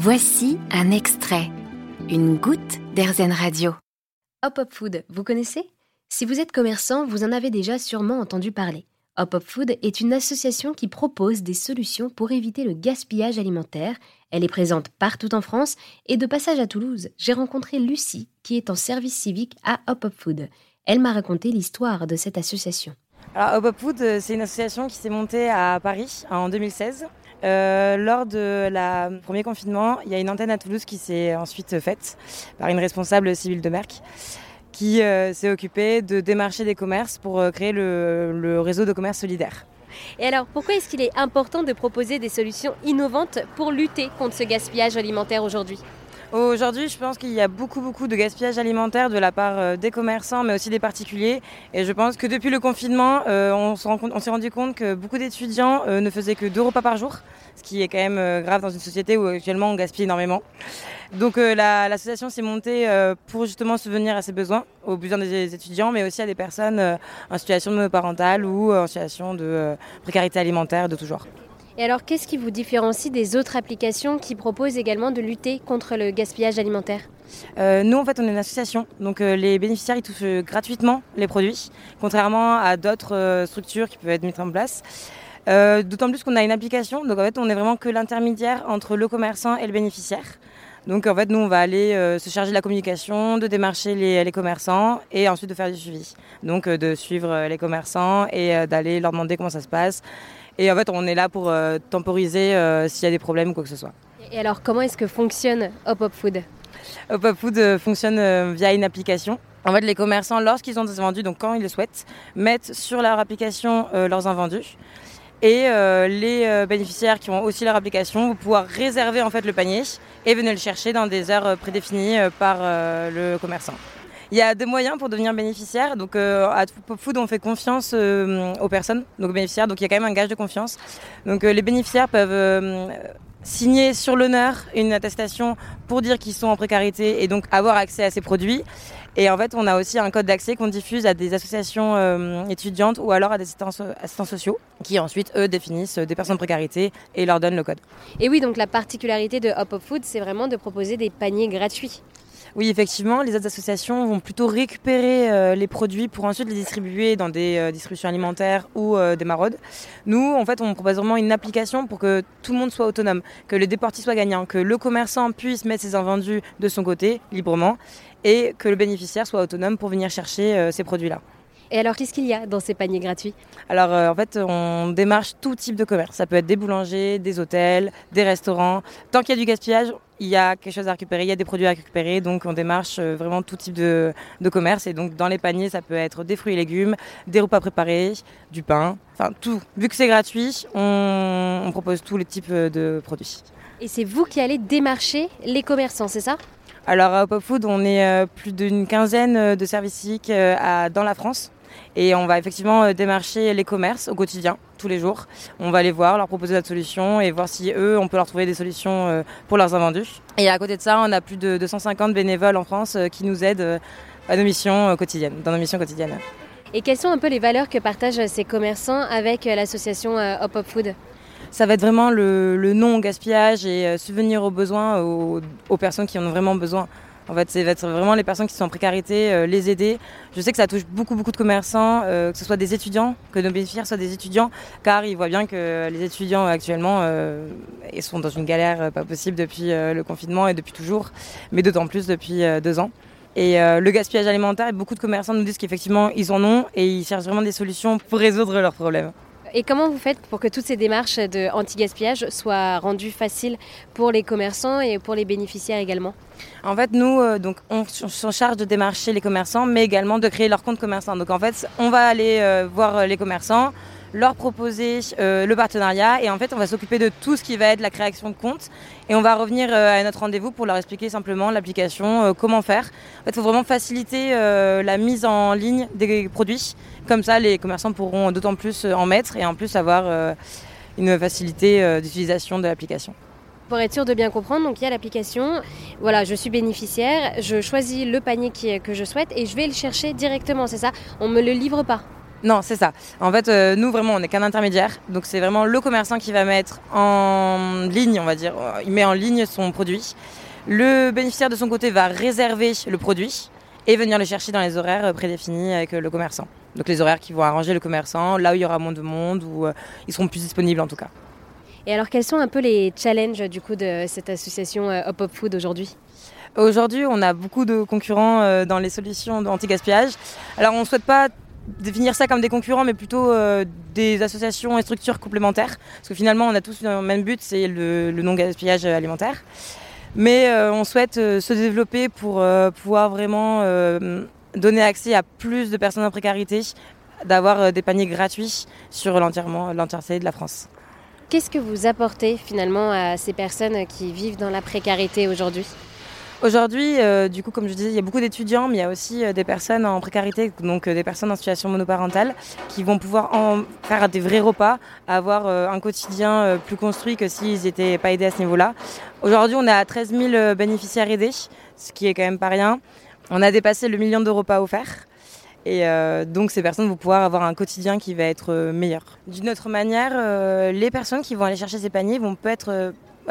Voici un extrait, une goutte d'Airzen Radio. Hop Hop Food, vous connaissez? Si vous êtes commerçant, vous en avez déjà sûrement entendu parler. Hop Hop Food est une association qui propose des solutions pour éviter le gaspillage alimentaire. Elle est présente partout en France et de passage à Toulouse, j'ai rencontré Lucie qui est en service civique à Hop Hop Food. Elle m'a raconté l'histoire de cette association. Alors Hop Hop Food, euh, c'est une association qui s'est montée à Paris en 2016. Euh, lors de la premier confinement, il y a une antenne à Toulouse qui s'est ensuite faite par une responsable civile de Merck qui euh, s'est occupée de démarcher des commerces pour euh, créer le, réseau de commerce solidaire. Et alors, pourquoi est-ce qu'il est important de proposer des solutions innovantes pour lutter contre ce gaspillage alimentaire aujourd'hui? Aujourd'hui, je pense qu'il y a beaucoup, beaucoup de gaspillage alimentaire de la part des commerçants, mais aussi des particuliers. Et je pense que depuis le confinement, on s'est rendu compte que beaucoup d'étudiants ne faisaient que deux repas par jour ce qui est quand même euh, grave dans une société où actuellement on gaspille énormément. Donc euh, l'association s'est montée euh, pour justement subvenir à ses besoins, aux besoins des étudiants, mais aussi à des personnes en situation monoparentale ou en situation de précarité alimentaire de tout genre. Et alors, qu'est-ce qui vous différencie des autres applications qui proposent également de lutter contre le gaspillage alimentaire nous, en fait, on est une association, donc les bénéficiaires ils touchent gratuitement les produits, contrairement à d'autres structures qui peuvent être mises en place. Euh, d'autant plus qu'on a une application, donc en fait on est vraiment que l'intermédiaire entre le commerçant et le bénéficiaire. Donc en fait nous on va aller euh, se charger de la communication, de démarcher les, commerçants et ensuite de faire du suivi. Donc euh, de suivre les commerçants et d'aller leur demander comment ça se passe. Et en fait on est là pour temporiser s'il y a des problèmes ou quoi que ce soit. Et alors comment est-ce que fonctionne Hop Hop Food? Hop Hop Food fonctionne via une application. En fait, les commerçants, lorsqu'ils ont des invendus, donc quand ils le souhaitent, mettent sur leur application leurs invendus. Et euh, les euh, bénéficiaires qui ont aussi leur application vont pouvoir réserver en fait le panier et venir le chercher dans des heures euh, prédéfinies par le commerçant. Il y a des moyens pour devenir bénéficiaire. Donc à Pop Food, on fait confiance aux personnes, donc aux bénéficiaires. Donc il y a quand même un gage de confiance. Donc les bénéficiaires peuvent signer sur l'honneur une attestation pour dire qu'ils sont en précarité et donc avoir accès à ces produits. Et en fait, on a aussi un code d'accès qu'on diffuse à des associations euh, étudiantes ou alors à des assistants, sociaux qui ensuite, eux, définissent des personnes de précarité et leur donnent le code. Et oui, donc la particularité de Hop Hop Food, c'est vraiment de proposer des paniers gratuits. Oui, effectivement, les autres associations vont plutôt récupérer euh, les produits pour ensuite les distribuer dans des euh, distributions alimentaires ou euh, des maraudes. Nous, en fait, on propose vraiment une application pour que tout le monde soit autonome, que le déportis soit gagnant, que le commerçant puisse mettre ses invendus de son côté librement et que le bénéficiaire soit autonome pour venir chercher ces produits-là. Et alors, qu'est-ce qu'il y a dans ces paniers gratuits? Alors, en fait, on démarche tout type de commerce. Ça peut être des boulangers, des hôtels, des restaurants. Tant qu'il y a du gaspillage, il y a quelque chose à récupérer, il y a des produits à récupérer, donc on démarche euh, vraiment tout type de, commerce. Et donc dans les paniers, ça peut être des fruits et légumes, des repas préparés, du pain, enfin tout. Vu que c'est gratuit, on, propose tous les types euh, de produits. Et c'est vous qui allez démarcher les commerçants, c'est ça? Alors à Hop Food, on est euh, plus d'une quinzaine de services civiques dans la France. Et on va effectivement euh, démarcher les commerces au quotidien, tous les jours. On va les voir, leur proposer notre solution et voir si eux, on peut leur trouver des solutions euh, pour leurs invendus. Et à côté de ça, on a plus de 250 bénévoles en France euh, qui nous aident à nos missions quotidiennes, dans nos missions quotidiennes. Et quelles sont un peu les valeurs que partagent ces commerçants avec l'association Hop Hop Food? Ça va être vraiment le, non-gaspillage et subvenir aux besoins aux personnes qui en ont vraiment besoin. En fait, c'est vraiment les personnes qui sont en précarité, euh, les aider. Je sais que ça touche beaucoup, beaucoup de commerçants, euh, que ce soit des étudiants, que nos bénéficiaires soient des étudiants, car ils voient bien que les étudiants actuellement euh, ils sont dans une galère pas possible depuis le confinement et depuis toujours, mais d'autant plus depuis deux ans. Et le gaspillage alimentaire, beaucoup de commerçants nous disent qu'effectivement ils en ont et ils cherchent vraiment des solutions pour résoudre leurs problèmes. Et comment vous faites pour que toutes ces démarches de anti-gaspillage soient rendues faciles pour les commerçants et pour les bénéficiaires également En fait, nous, euh, donc, on s'en charge de démarcher les commerçants, mais également de créer leur compte commerçant. Donc en fait, on va aller euh, voir les commerçants, leur proposer euh, le partenariat et en fait on va s'occuper de tout ce qui va être la création de compte et on va revenir euh, à notre rendez-vous pour leur expliquer simplement l'application, euh, comment faire. En fait il faut vraiment faciliter la mise en ligne des produits, comme ça les commerçants pourront d'autant plus en mettre et en plus avoir une facilité d'utilisation de l'application. Pour être sûr de bien comprendre, donc il y a l'application. Voilà, je suis bénéficiaire, je choisis le panier que je souhaite et je vais le chercher directement, c'est ça? On me le livre pas? Non, c'est ça. En fait, euh, nous, vraiment, on n'est qu'un intermédiaire. Donc, c'est vraiment le commerçant qui va mettre en ligne, on va dire, il met en ligne son produit. Le bénéficiaire, de son côté, va réserver le produit et venir le chercher dans les horaires euh, prédéfinis avec euh, le commerçant. Donc, les horaires qui vont arranger le commerçant, là où il y aura moins de monde, où ils seront plus disponibles en tout cas. Et alors, quels sont un peu les challenges du coup de cette association Hop Hop Food aujourd'hui? Aujourd'hui, on a beaucoup de concurrents dans les solutions anti-gaspillage. Alors, on ne souhaite pas définir ça comme des concurrents, mais plutôt euh, des associations et structures complémentaires. Parce que finalement, on a tous le même but, c'est le, non-gaspillage alimentaire. Mais euh, on souhaite euh, se développer pour pouvoir vraiment donner accès à plus de personnes en précarité, d'avoir des paniers gratuits sur l'entièreté de la France. Qu'est-ce que vous apportez finalement à ces personnes qui vivent dans la précarité aujourd'hui? Aujourd'hui, euh, du coup, comme je disais, il y a beaucoup d'étudiants, mais il y a aussi euh, des personnes en précarité, donc euh, des personnes en situation monoparentale, qui vont pouvoir faire des vrais repas, avoir un quotidien plus construit que s'ils n'étaient pas aidés à ce niveau-là. Aujourd'hui, on est à 13 000 bénéficiaires aidés, ce qui est quand même pas rien. On a dépassé le million de repas offerts. Et donc ces personnes vont pouvoir avoir un quotidien qui va être meilleur. D'une autre manière, les personnes qui vont aller chercher ces paniers vont peut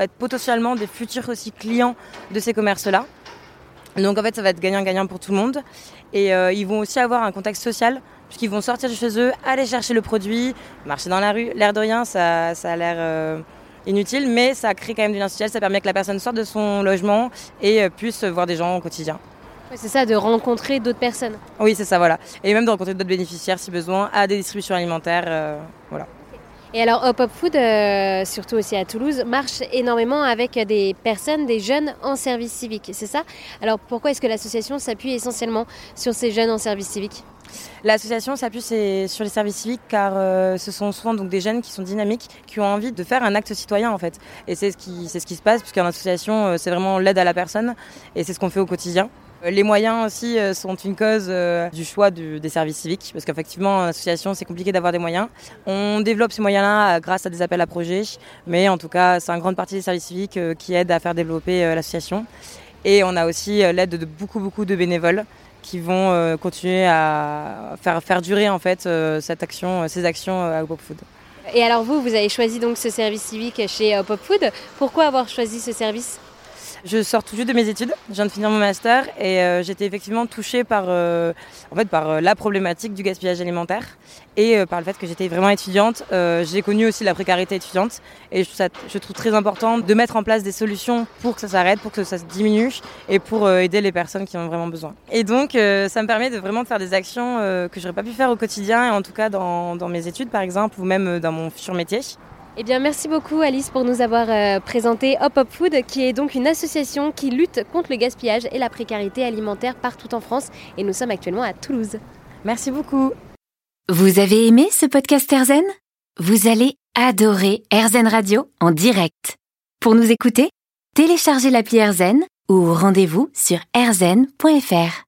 être potentiellement des futurs aussi clients de ces commerces-là. Donc en fait, ça va être gagnant-gagnant pour tout le monde. Et euh, ils vont aussi avoir un contexte social, puisqu'ils vont sortir de chez eux, aller chercher le produit, marcher dans la rue. L'air de rien, ça, ça a l'air euh, inutile, mais ça crée quand même du lien social. Ça permet que la personne sorte de son logement et euh, puisse voir des gens au quotidien. C'est ça, de rencontrer d'autres personnes. Oui, c'est ça, voilà. Et même de rencontrer d'autres bénéficiaires si besoin, à des distributions alimentaires. voilà. Et alors Hop Hop Food, euh, surtout aussi à Toulouse, marche énormément avec des personnes, des jeunes en service civique, c'est ça? Alors pourquoi est-ce que l'association s'appuie essentiellement sur ces jeunes en service civique? L'association s'appuie sur les services civiques car euh, ce sont souvent donc des jeunes qui sont dynamiques, qui ont envie de faire un acte citoyen en fait. Et c'est ce qui, c'est ce qui se passe puisqu'en association, euh, c'est vraiment l'aide à la personne et c'est ce qu'on fait au quotidien. Euh, les moyens aussi euh, sont une cause euh, du choix des services civiques, parce qu'effectivement, en association, c'est compliqué d'avoir des moyens. On développe ces moyens-là grâce à des appels à projets, mais en tout cas, c'est une grande partie des services civiques qui aident à faire développer l'association. Et on a aussi l'aide de beaucoup, beaucoup de bénévoles qui vont continuer à faire, faire durer en fait cette action, ces actions à Hop Food. Et alors vous, vous avez choisi donc ce service civique chez Hop Food. Pourquoi avoir choisi ce service? Je sors tout juste de mes études, je viens de finir mon master et euh, j'étais effectivement touchée par, euh, euh, la problématique du gaspillage alimentaire et par le fait que j'étais vraiment étudiante. j'ai connu aussi la précarité étudiante et je trouve, très important de mettre en place des solutions pour que ça s'arrête, pour que ça diminue et pour aider les personnes qui en ont vraiment besoin. Et donc ça me permet de vraiment faire des actions que j'aurais pas pu faire au quotidien, et en tout cas dans, dans mes études par exemple ou même dans mon futur métier. Eh bien, merci beaucoup Alice pour nous avoir euh, présenté Hop Hop Food, qui est donc une association qui lutte contre le gaspillage et la précarité alimentaire partout en France. Et nous sommes actuellement à Toulouse. Merci beaucoup. Vous avez aimé ce podcast Erzen Vous allez adorer Erzen Radio en direct. Pour nous écouter, téléchargez l'appli Erzen ou rendez-vous sur erzen.fr.